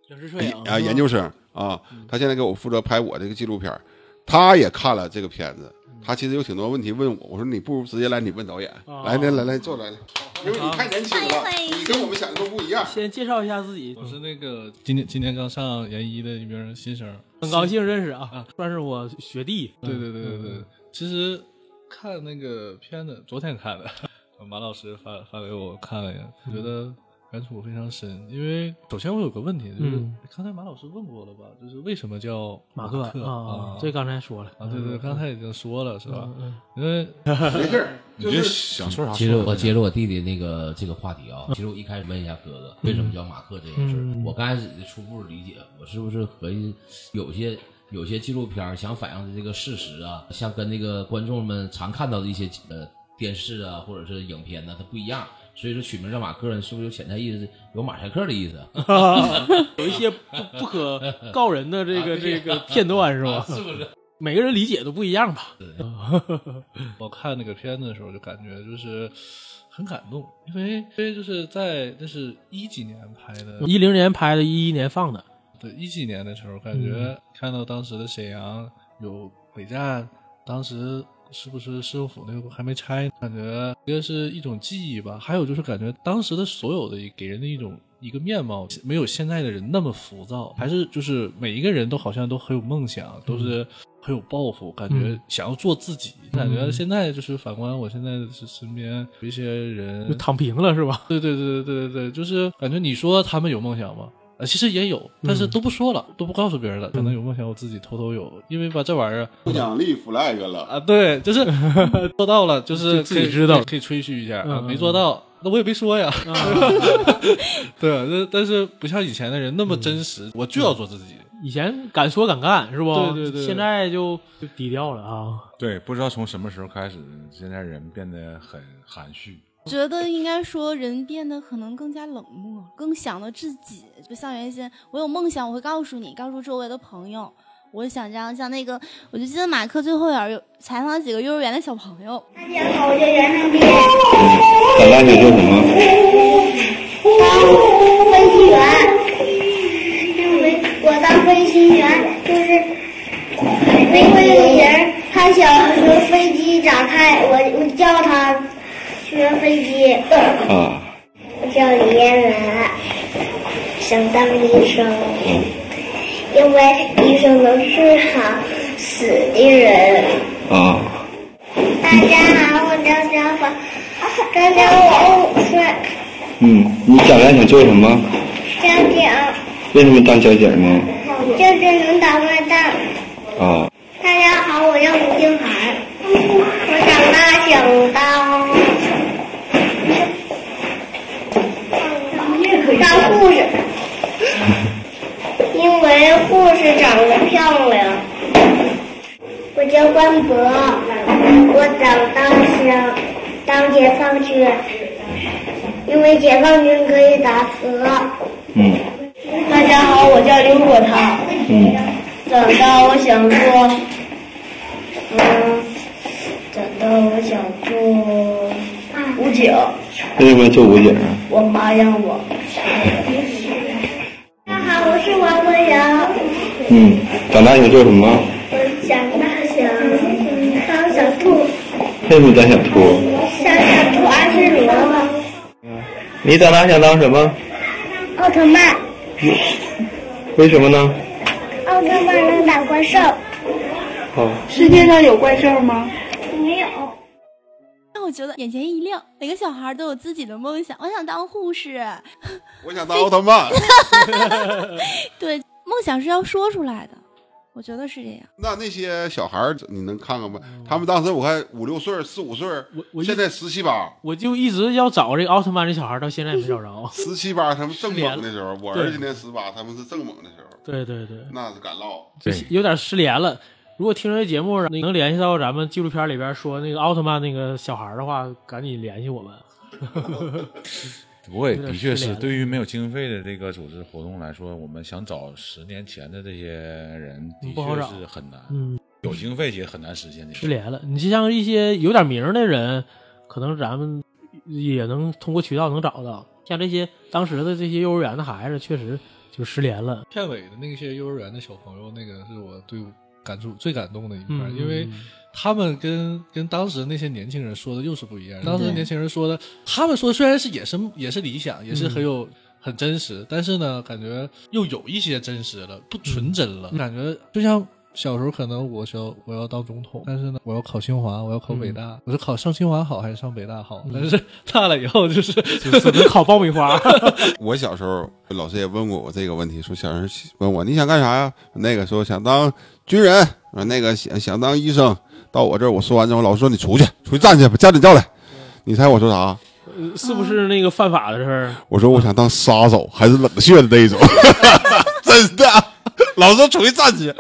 影视摄影啊研究生啊。他现在给我负责拍我这个纪录片儿，他也看了这个片子。他其实有挺多问题问我，我说你不如直接来，你问导演。来来来来，坐来来，因为你太年轻了，你跟我们想的都不一样。先介绍一下自己，我是那个今年今年刚上研一的一名新生，很高兴认识啊，算是我学弟。对对对对对，其实看那个片子，昨天看的，马老师发发给我看了一眼，我觉得感触非常深。因为首先我有个问题，就是嗯刚才马老师问过了吧？就是为什么叫马克克啊，这刚才说了啊，对对，刚才已经说了是吧嗯？因为没事儿，你就想说啥其实。我接着我弟弟那个这个话题啊，其实我一开始问一下哥哥，为什么叫马克这件事我刚开始的初步理解，我是不是合计有些有些纪录片儿想反映的这个事实啊，像跟那个观众们常看到的一些呃电视啊或者是影片呢，它不一样。所以说取名叫马克呢，是不是有潜在意思？有马赛克的意思？有一些不不可告人的这个这个片段是吧？啊是不是？每个人理解都不一样吧？我看那个片子的时候，就感觉就是很感动，因为因为就是在那是一几年拍的，一零年拍的，一一年放的。对一几年的时候，感觉看到当时的沈阳有北站，当时是不是市政府那个还没拆？感觉一个是一种记忆吧，还有就是感觉当时的所有的给人的一种一个面貌，没有现在的人那么浮躁，还是就是每一个人都好像都很有梦想，都是很有抱负，感觉嗯想要做自己。感觉现在就是反观我现在是身边有一些人就躺平了是吧？对对对对对对对，就是感觉你说他们有梦想吗？呃，其实也有，但是都不说了，都不告诉别人了。可能有梦想，我自己偷偷有，因为吧，这玩意儿不奖励 flag 了啊，对，就是 做到了，就是就自己可以知道可以吹嘘一下啊，嗯没做到，那我也没说呀。对，啊但但是不像以前的人那么真实，我就要做自己。以前敢说敢干是不？对对对现在就就低调了啊。对，不知道从什么时候开始，现在人变得很含蓄。觉得应该说人变得可能更加冷漠，更想到自己。就像原先我有梦想，我会告诉你，告诉周围的朋友，我想这样。像那个，我就记得马克最后有采访几个幼儿园的小朋友。大家好，我叫袁成斌，咱大学做什么？当飞行员。因为我当飞行员就是飞会有人，他想学飞机咋开，我我教他学飞机。啊，叫李嫣然，想当医生，因为医生能治好死的人。啊，大家好，我叫小宝，今年我五岁，嗯，你将来想做什么？交警，为什么当交警呢？就是能打坏蛋。啊，大家好，我叫吴静涵，我长大想当当护士，因为护士长得漂亮。我叫关博，我长大想当解放军，因为解放军可以打蛇。嗯大家好，我叫刘果堂。嗯，长大我想做，嗯，长大我想做武警，为什么做武警啊？我妈让我。大家好，我是王文瑶，嗯，长大想做什么？我长大想当小兔，为什么当小兔？像小兔阿修罗，你长大想当什么？奥特曼，为什么呢？奥特曼能打怪兽。哦，世界上有怪兽吗？没有。让我觉得眼前一亮，每个小孩都有自己的梦想。我想当护士，我想当奥特曼。对，梦想是要说出来的，我觉得是这样。那那些小孩儿，你能看看吗？他们当时我看五六岁、四五岁，我现在十七八，我就一直要找这个奥特曼这小孩，到现在也没找着。十七八他们正猛的时候，我儿子今年十八，他们是正猛的时候，对对对，那是敢唠。有点失联了。如果听这节目能联系到咱们纪录片里边说那个奥特曼那个小孩的话，赶紧联系我们。不过也的确是，对于没有经费的这个组织活动来说，我们想找十年前的这些人，的确不好找是很难。嗯，有经费也很难实现这个。失联了。你就像一些有点名的人，可能咱们也能通过渠道能找到。像这些当时的这些幼儿园的孩子，确实就失联了。片尾的那些幼儿园的小朋友，那个是我对感触最感动的一块因为他们跟跟当时那些年轻人说的又是不一样。当时年轻人说的，他们说虽然是也是也是理想，也是很有。很真实，但是呢，感觉又有一些真实了，不纯真了。感觉就像小时候，可能我想我要当总统，但是呢，我要考清华，我要考北大，我是考上清华好还是上北大好？但是大了以后就是只能考爆米花。我小时候老师也问过我这个问题，说小时候问我你想干啥呀？那个时候想当军人，啊那个想想当医生。到我这儿我说完之后，老师说你出去，出去站去，把家长叫来。你猜我说啥？呃是不是那个犯法的事儿？我说我想当杀手，还是冷血的那一种。真的，老师说出去站去。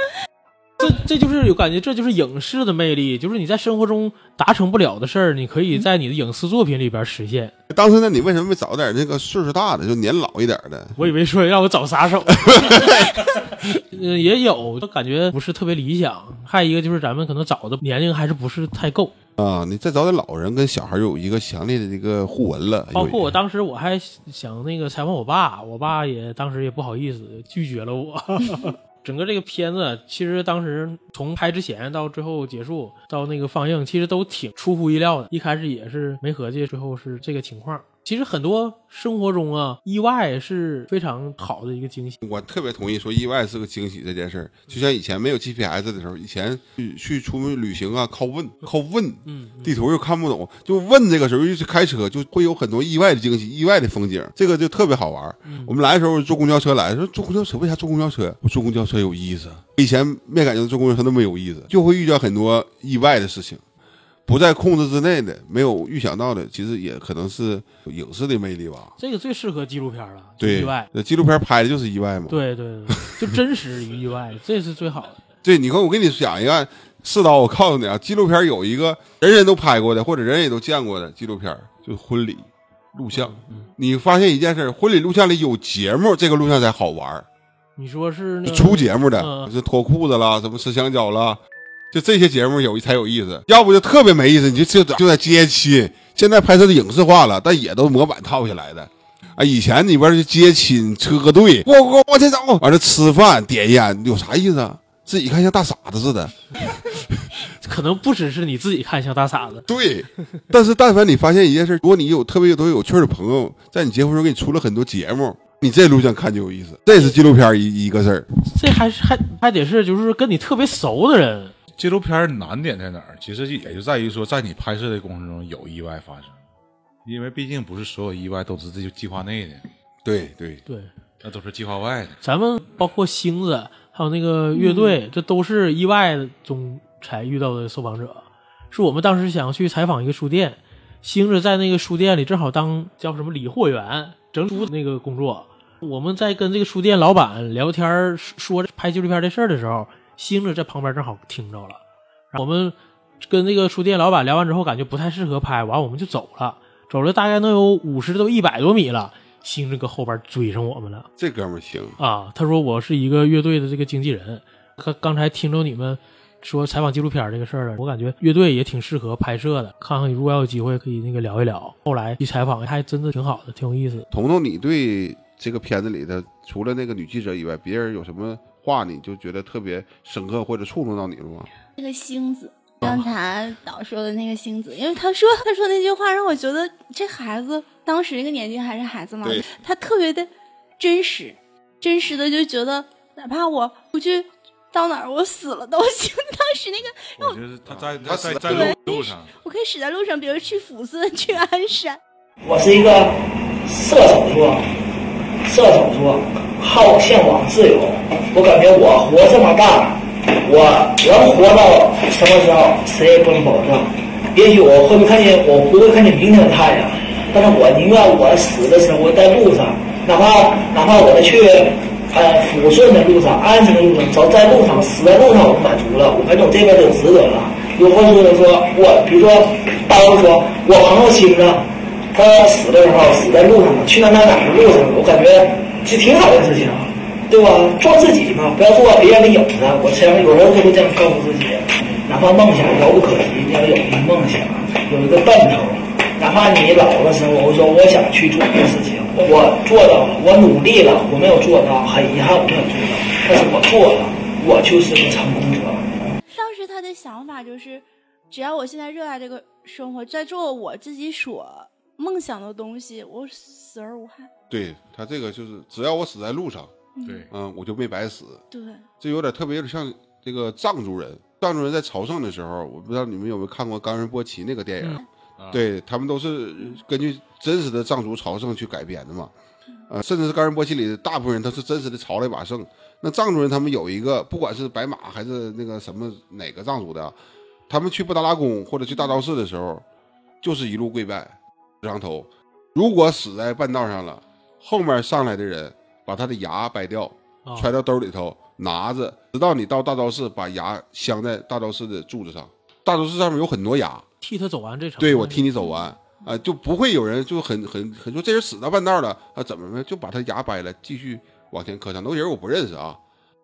这这就是有感觉，这就是影视的魅力，就是你在生活中达成不了的事儿，你可以在你的影视作品里边实现。当时呢，你为什么没找点那个岁数大的，就年老一点的？我以为说让我找杀手，嗯，也有，感觉不是特别理想。还有一个就是咱们可能找的年龄还是不是太够，啊，你再找点老人跟小孩有一个强烈的这个互文了。包括我当时我还想那个采访我爸，我爸也当时也不好意思拒绝了我。整个这个片子其实当时从拍之前到最后结束到那个放映，其实都挺出乎意料的。一开始也是没合计，最后是这个情况。其实很多生活中啊，意外是非常好的一个惊喜。我特别同意说意外是个惊喜这件事儿，就像以前没有 GPS 的时候，以前去去出门旅行啊，靠问靠问，嗯，地图又看不懂，就问这个时候，尤其是开车，就会有很多意外的惊喜、意外的风景，这个就特别好玩儿。我们来的时候坐公交车来，说坐公交车为啥坐公交车？我坐公交车有意思，以前没感觉坐公交车那么有意思，就会遇见很多意外的事情。不在控制之内的，没有预想到的，其实也可能是影视的魅力吧。这个最适合纪录片了，对，意外。那纪录片拍的就是意外嘛。对对对，就真实与意外，这是最好的。对，你看，我跟你讲一个四刀，我告诉你啊，纪录片有一个人人都拍过的，或者人人也都见过的纪录片，就是婚礼录像。你发现一件事，婚礼录像里有节目，这个录像才好玩。你说是那个出节目的，嗯是脱裤子了，什么吃香蕉啦，就这些节目有才有意思，要不就特别没意思。你就就就在接亲，现在拍摄的影视化了，但也都模板套下来的。啊，以前里边就接亲车队，我我往前走，完了吃饭点烟，有啥意思啊？自己看像大傻子似的，可能不只是你自己看像大傻子。对，但是但凡你发现一件事，如果你有特别多有趣的朋友，在你结婚时候给你出了很多节目，你这路上看就有意思。这是纪录片一一个事儿。这还是还还得是就是跟你特别熟的人。纪录片难点在哪儿？其实也就在于说，在你拍摄的过程中有意外发生，因为毕竟不是所有意外都是自己计划内的。对对对，那都是计划外的。咱们包括星子，还有那个乐队，这都是意外中才遇到的受访者。是我们当时想要去采访一个书店，星子在那个书店里正好当叫什么理货员，整书那个工作。我们在跟这个书店老板聊天说拍纪录片这事儿的时候，星子在旁边正好听着了。我们跟那个书店老板聊完之后，感觉不太适合拍，完我们就走了。走了大概能有五十都一百多米了。星子搁后边追上我们了，这哥们儿行啊！他说我是一个乐队的这个经纪人，刚刚才听着你们说采访纪录片这个事儿了，我感觉乐队也挺适合拍摄的，看看如果要有机会可以那个聊一聊。后来一采访还真的挺好的，挺有意思。彤彤，你对这个片子里的除了那个女记者以外，别人有什么话你就觉得特别深刻或者触动到你了吗？那个星子，刚才导说的那个星子，因为他说他说那句话让我觉得这孩子。当时那个年纪还是孩子嘛，他特别的真实，真实的就觉得哪怕我不去到哪儿，我死了都行。当时那个，我觉得他在他在在路路上，我可以死在路上，比如去抚顺、去鞍山。我是一个射手座，射手座好向往自由。我感觉我活这么大，我能活到什么时候，谁也不能保证。也许我会不会看见，我不会看见明天的太阳。但是我宁愿我死的时候我在路上，哪怕哪怕我去，呃，抚顺的路上、安城的路上，走在路上，死在路上，我满足了，我感觉我这辈子值得了。有朋友说，我比如说，大哥说，我朋友亲的，他死的时候死在路上了，去哪哪哪的路上，我感觉是挺好的事情，对吧？做自己嘛，不要做别人的影子。我想有时候就会这样告诉自己，哪怕梦想遥不可及，你要有一个梦想，有一个奔头。哪怕你老的时候，我说我想去做一个事情，我做到了，我努力了，我没有做到，很遗憾我没有做到，但是我做了，我就是个成功者。当时他的想法就是，只要我现在热爱这个生活，在做我自己所梦想的东西，我死而无憾。对他这个就是，只要我死在路上，对，嗯，我就没白死。对，这有点特别，有点像这个藏族人。藏族人在朝圣的时候，我不知道你们有没有看过冈仁波齐那个电影。对他们都是根据真实的藏族朝圣去改编的嘛，呃，甚至是冈仁波齐里的大部分人他是真实的朝了一把圣。那藏族人他们有一个，不管是白马还是那个什么哪个藏族的，他们去布达拉宫或者去大昭寺的时候，就是一路跪拜，上头。如果死在半道上了，后面上来的人把他的牙掰掉，揣到兜里头拿着，直到你到大昭寺，把牙镶在大昭寺的柱子上。大昭寺上面有很多牙。替他走完这场，对我替你走完啊，就不会有人就很很很说这人死到半道了啊，怎么呢就把他牙掰了，继续往前磕上。那人我不认识啊，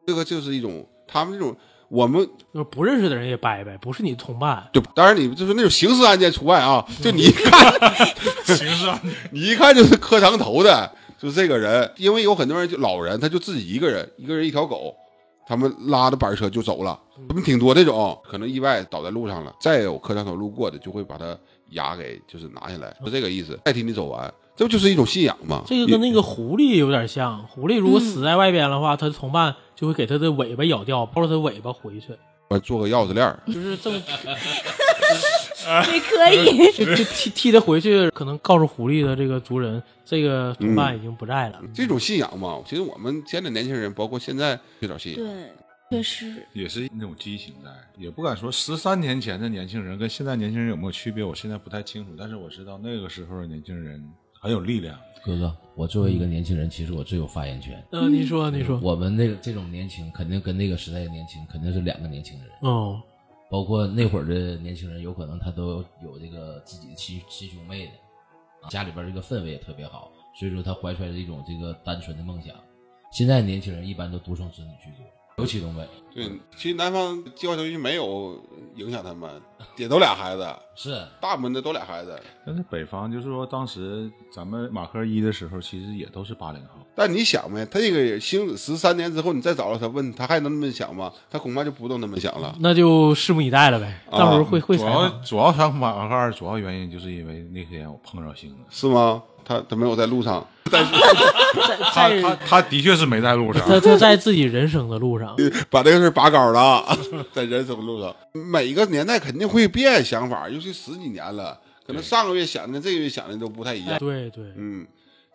这个就是一种他们这种我们就是不认识的人也掰掰，不是你同伴。就当然你就是那种刑事案件除外啊，就你一看 刑事案件，你一看就是磕长头的，就是这个人，因为有很多人就老人，他就自己一个人，一个人一条狗。他们拉着板车就走了，他们挺多这种，可能意外倒在路上了。再有磕长头路过的，就会把他牙给就是拿下来，是这个意思，代替你走完，这不就是一种信仰吗？这个跟那个狐狸有点像，狐狸如果死在外边的话，它的同伴就会给它的尾巴咬掉，抱着它尾巴回去，做个钥匙链就是这么。也可以，就就替替他回去，可能告诉狐狸的这个族人，这个同伴已经不在了。这种信仰嘛，其实我们现在年轻人，包括现在这点信仰。对，确实也是那种激情在，也不敢说十三年前的年轻人跟现在年轻人有没有区别，我现在不太清楚。但是我知道那个时候的年轻人很有力量。哥哥，我作为一个年轻人，其实我最有发言权。嗯，你说，你说，我们那个这种年轻，肯定跟那个时代的年轻肯定是两个年轻人。哦。包括那会儿的年轻人，有可能他都有这个自己的亲亲兄妹的，家里边这个氛围也特别好，所以说他怀揣着一种这个单纯的梦想。现在年轻人一般都独生子女居多，尤其东北。对，其实南方计划生育没有影响他们，也都俩孩子，是大部分的都俩孩子。但是北方就是说，当时咱们马克一的时候，其实也都是八零后。但你想呗，他这个星子十三年之后，你再找到他问，他还能那么想吗？他恐怕就不能那么想了。那就拭目以待了呗，啊到时候会会主要采访。主要想马克二，主要原因就是因为那天我碰着星子，是吗？他他没有在路上，但是他他他的确是没在路上，他他在自己人生的路上，把这个事儿拔高了，在人生路上，每个年代肯定会变想法，尤其十几年了，可能上个月想的、这个月想的都不太一样。对对，嗯，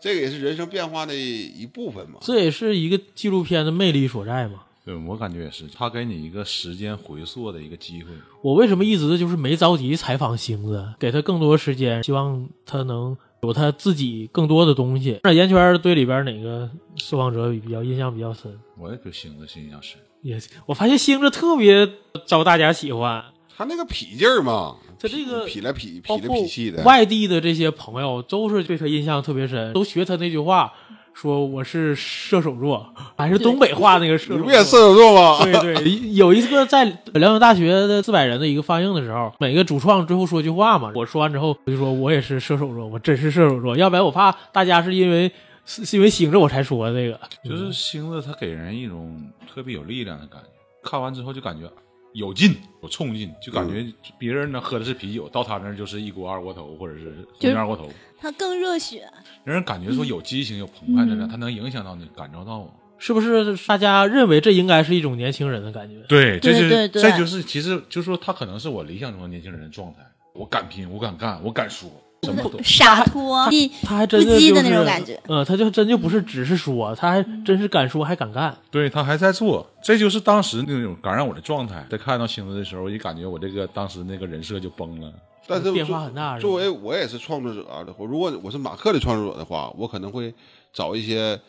这个也是人生变化的一部分嘛。这也是一个纪录片的魅力所在嘛。对我感觉也是，他给你一个时间回溯的一个机会。我为什么一直就是没着急采访星子，给他更多时间，希望他能有他自己更多的东西。那岩圈对里边哪个受访者比较印象比较深？我也对星子印象深。也，我发现星子特别招大家喜欢，他那个痞劲儿嘛，他这个痞来痞痞来痞气的。外地的这些朋友都是对他印象特别深，都学他那句话，说我是射手座，还是东北话那个射手座。你不也射手座吗？对对，有一个在辽宁大学的四百人的一个放映的时候，每个主创最后说句话嘛，我说完之后我就说我也是射手座，我真是射手座，要不然我怕大家是因为是是因为星子我才说这个。就是星子，他给人一种特别有力量的感觉。看完之后就感觉有劲、有冲劲，就感觉别人呢喝的是啤酒，到他那儿就是一锅二锅头，或者是红面二锅头，他更热血。让人感觉说有激情、有澎湃的嗯人，他能影响到你，感受到我。是不是大家认为这应该是一种年轻人的感觉？对，这是这就是其实就是说他可能是我理想中的年轻人的状态。我敢拼，我敢干，我敢说，什么都 洒脱、他还真不羁的就是那种感觉。嗯，他就真就不是只是说，他还真是敢说，还敢干。对他还在做，这就是当时那种感染我的状态。在看到星子的时候，我就感觉我这个当时那个人设就崩了。但是变化很大作为我也是创作者的我，如果我是马克的创作者的话，我可能会找一些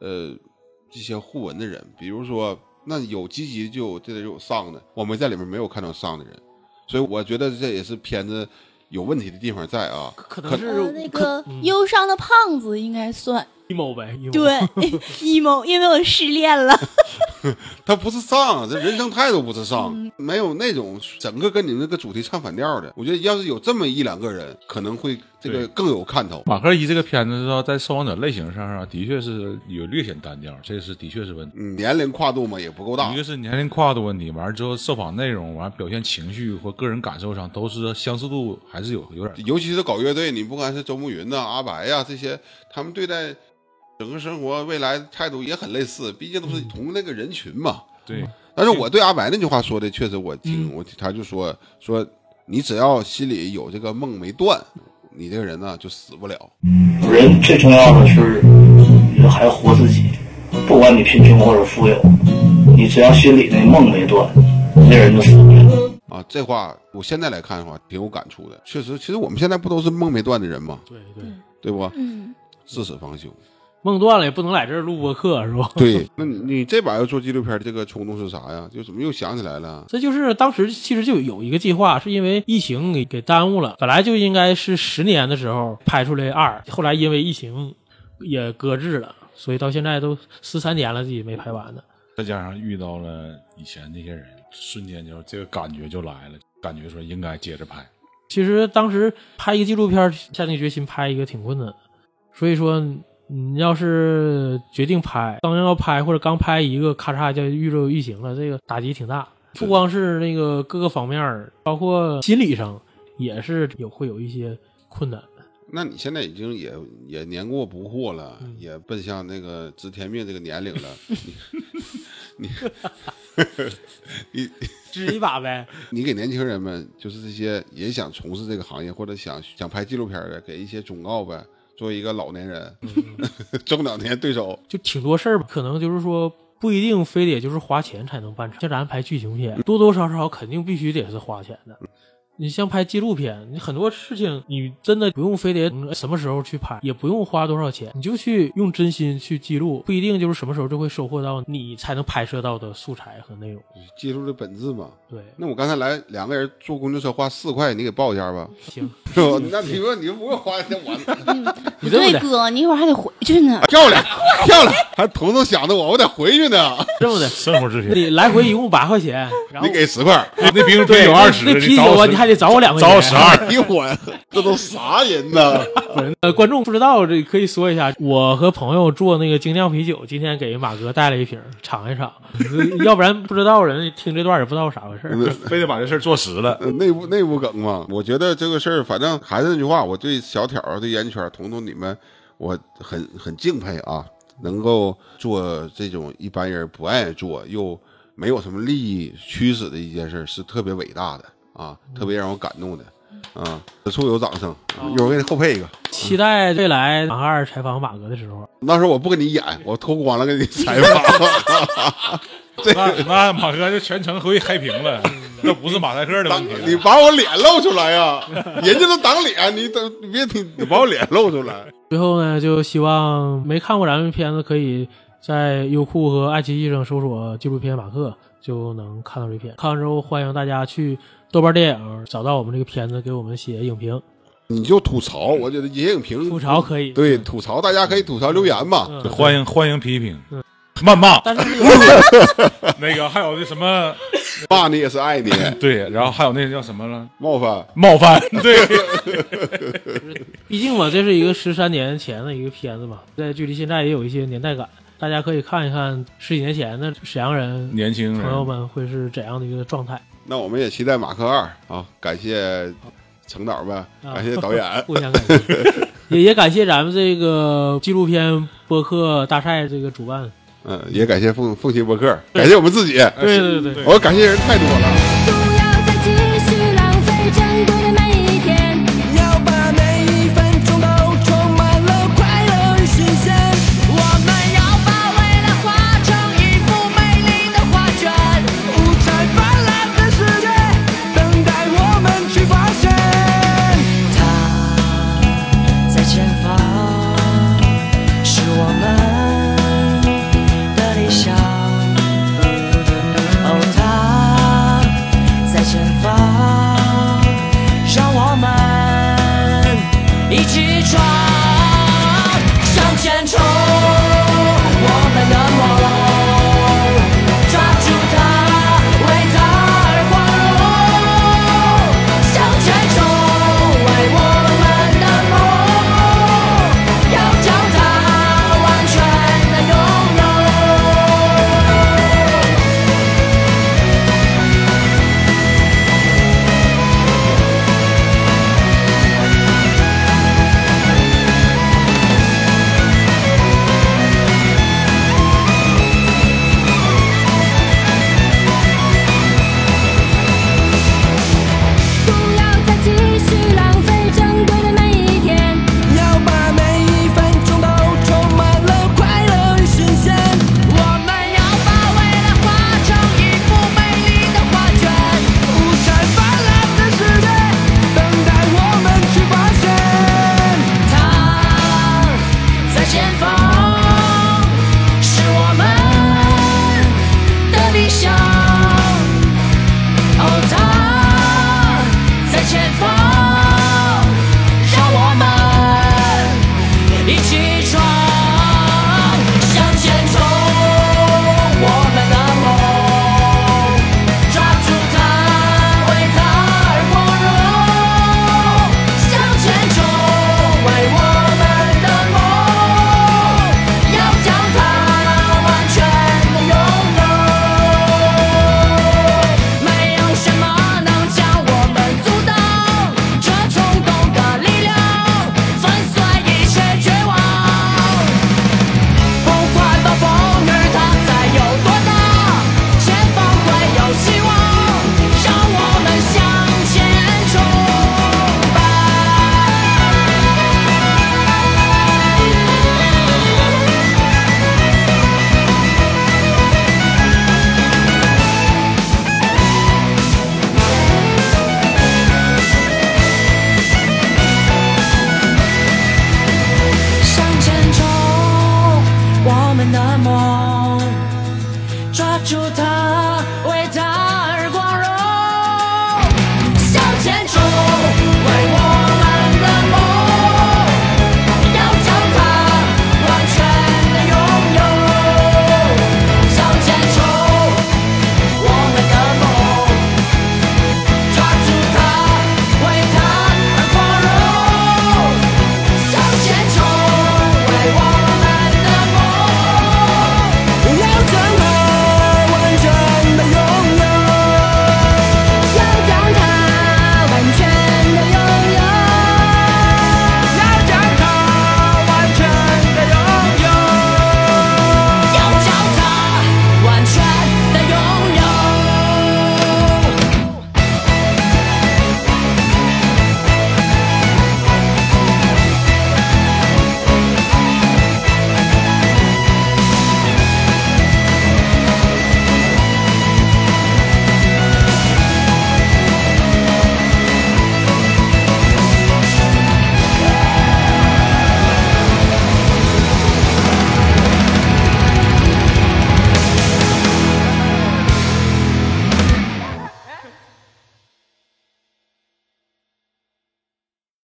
呃一些互文的人，比如说那有积极就有这得有丧的，我们在里面没有看到丧的人，所以我觉得这也是片子有问题的地方在啊。可能是呃那个忧伤的胖子应该算 emo 呗对 emo，因为我失恋了。他不是丧，这人生态度不是丧，没有那种整个跟你那个主题唱反调的。我觉得要是有这么一两个人，可能会这个更有看头。马克一这个片子说在受访者类型上啊，的确是有略显单调，这是的确是问题。嗯，年龄跨度嘛也不够大，一个是年龄跨度问题，完了之后受访内容，完了表现情绪或个人感受上都是相似度还是有有点。尤其是搞乐队，你不管是周慕云呐、阿白呀、这些，他们对待整个生活未来态度也很类似，毕竟都是同那个人群嘛。对，但是我对阿白那句话说的确实我听，我他就说说你只要心里有这个梦没断，你这个人呢就死不了。人最重要的是还活自己，不管你贫穷或者富有，你只要心里那梦没断，那人就死不了。啊，这话我现在来看的话挺有感触的。确实，其实我们现在不都是梦没断的人吗？对对对不？嗯，至死方休。梦断了也不能来这儿录播客是吧？对，那你你这把要做纪录片，这个冲动是啥呀？就怎么又想起来了？这就是当时其实就有一个计划，是因为疫情给给耽误了，本来就应该是十年的时候拍出来二，后来因为疫情也搁置了，所以到现在都十三年了，自己没拍完呢。再加上遇到了以前那些人，瞬间就这个感觉就来了，感觉说应该接着拍。其实当时拍一个纪录片，下定决心拍一个挺困难的，所以说你要是决定拍，刚要拍或者刚拍一个，咔嚓就遇着疫情了，这个打击挺大。不光是那个各个方面，包括心理上也是有会有一些困难。那你现在已经也也年过不惑了，嗯也奔向那个知天命这个年龄了，你你 你 支一把呗。你给年轻人们，就是这些也想从事这个行业或者想想拍纪录片的，给一些忠告呗。作为一个老年人，中老年对手，就挺多事儿吧，可能就是说不一定非得就是花钱才能办成。像咱拍剧情片，多多少少肯定必须得是花钱的。你像拍纪录片，你很多事情你真的不用非得嗯什么时候去拍，也不用花多少钱，你就去用真心去记录，不一定就是什么时候就会收获到你才能拍摄到的素材和内容。记录的本质嘛。对，那我刚才来两个人坐公交车花四块，你给报一下吧。行，是吧 那你说你不用花钱，我 不对，哥，你一会儿还得回去呢。漂亮漂亮，还彤彤想着我，我得回去呢。这么的，生活之你来回一共八块钱，然后你给十块，那冰对有二十，那啤酒啊，你还还得找我两块钱，找我十二哎呦我，这都啥人呢？不 是呃，观众不知道这可以说一下，我和朋友做那个精酿啤酒，今天给马哥带了一瓶尝一尝，要不然不知道人听这段也不知道啥回事儿。非得把这事儿做实了。呃内部内部梗嘛，我觉得这个事儿，反正还是那句话，我对小挑儿、对烟圈儿、彤彤你们，我很很敬佩啊，能够做这种一般人不爱做又没有什么利益驱使的一件事儿，是特别伟大的啊，特别让我感动的啊。此处有掌声，一会儿给你后配一个。期待未来马二采访马哥的时候，那时候我不跟你演，我脱光了给你采访。那那马哥就全程回去嗨屏了，那不是马赛克的问题。你把我脸露出来呀、人家都挡脸，你等你别你你把我脸露出来。最后呢，就希望没看过咱们片子，可以在优酷和爱奇艺上搜索纪录片马克，就能看到这片。看完之后，欢迎大家去豆瓣电影找到我们这个片子，给我们写影评。你就吐槽，我觉得野影评。吐槽可以，对吐槽大家可以吐槽留言嘛，欢迎欢迎批评，谩骂。但是那个。还有那什么，骂你也是爱你，对，然后还有那个叫什么了？冒犯。冒犯，对。毕竟嘛，这是一个十三年前的一个片子嘛，在距离现在也有一些年代感，大家可以看一看十几年前的沈阳人、年轻人朋友们会是怎样的一个状态。那我们也期待马克二啊！感谢程导呗，啊感谢导演，互相感谢，也也感谢咱们这个纪录片播客大赛这个主办，嗯，也感谢凤凤琴博客，感谢我们自己，对对对对我感谢人太多了。